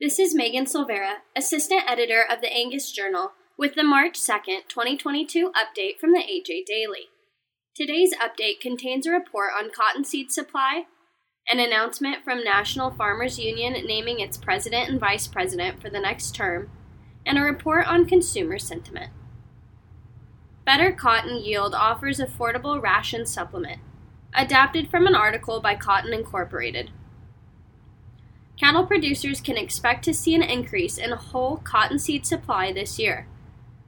This is Megan Silveira, Assistant Editor of the Angus Journal, with the March 2nd, 2022 update from the AJ Daily. Today's update contains a report on cottonseed supply, an announcement from National Farmers Union naming its president and vice president for the next term, and a report on consumer sentiment. Better Cotton Yield offers affordable ration supplement, adapted from an article by Cotton Incorporated. Cattle producers can expect to see an increase in whole cottonseed supply this year.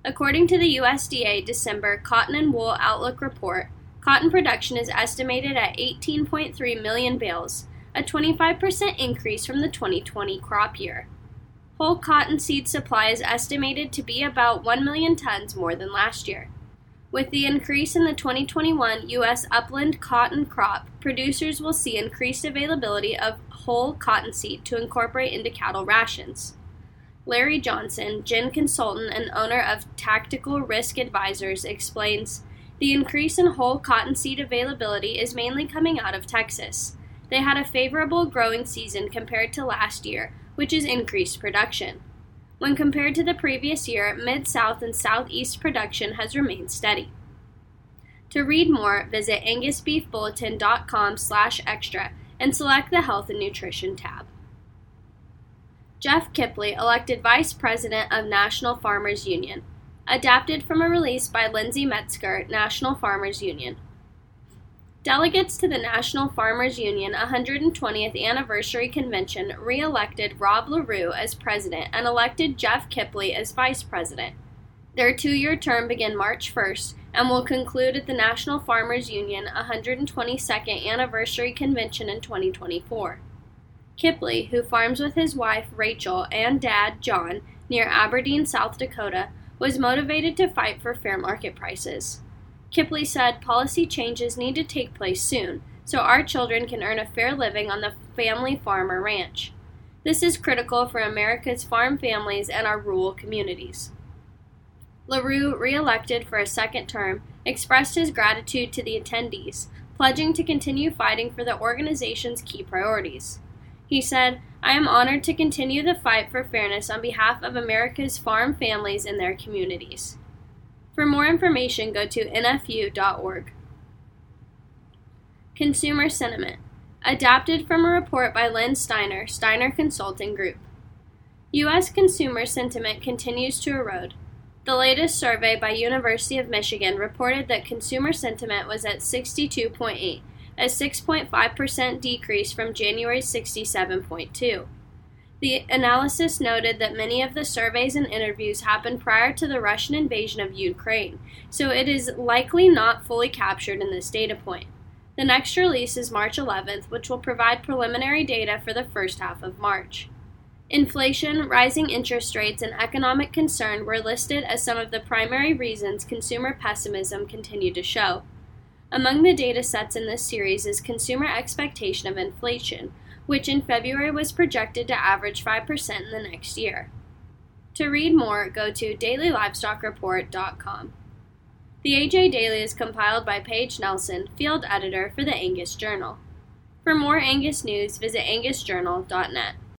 According to the USDA December Cotton and Wool Outlook report, cotton production is estimated at 18.3 million bales, a 25% increase from the 2020 crop year. Whole cottonseed supply is estimated to be about 1 million tons more than last year. With the increase in the 2021 U.S. upland cotton crop, producers will see increased availability of whole cottonseed to incorporate into cattle rations. Larry Johnson, gin consultant and owner of Tactical Risk Advisors, explains the increase in whole cottonseed availability is mainly coming out of Texas. They had a favorable growing season compared to last year, which has increased production. When compared to the previous year, Mid South and Southeast production has remained steady. To read more, visit angusbeefbulletin.com slash extra and select the Health and Nutrition tab. Jeff Kippley, elected Vice President of National Farmers Union, adapted from a release by Lindsay Metzger, National Farmers Union. Delegates to the National Farmers Union 120th Anniversary Convention re elected Rob Larew as president and elected Jeff Kippley as vice president. Their two year term began March 1st and will conclude at the National Farmers Union 122nd Anniversary Convention in 2024. Kippley, who farms with his wife Rachel and dad John near Aberdeen, South Dakota, was motivated to fight for fair market prices. Kippley said policy changes need to take place soon so our children can earn a fair living on the family farm or ranch. This is critical for America's farm families and our rural communities. Larew, re elected for a second term, expressed his gratitude to the attendees, pledging to continue fighting for the organization's key priorities. He said, I am honored to continue the fight for fairness on behalf of America's farm families and their communities. For more information, go to nfu.org. Consumer Sentiment Adapted from a report by Len Steiner, Steiner Consulting Group. U.S. consumer sentiment continues to erode. The latest survey by University of Michigan reported that consumer sentiment was at 62.8, a 6.5% decrease from January's 67.2. The analysis noted that many of the surveys and interviews happened prior to the Russian invasion of Ukraine, so it is likely not fully captured in this data point. The next release is March 11th, which will provide preliminary data for the first half of March. Inflation, rising interest rates, and economic concern were listed as some of the primary reasons consumer pessimism continued to show. Among the data sets in this series is consumer expectation of inflation, which in February was projected to average 5% in the next year. To read more, go to dailylivestockreport.com. The AJ Daily is compiled by Paige Nelson, field editor for the Angus Journal. For more Angus news, visit angusjournal.net.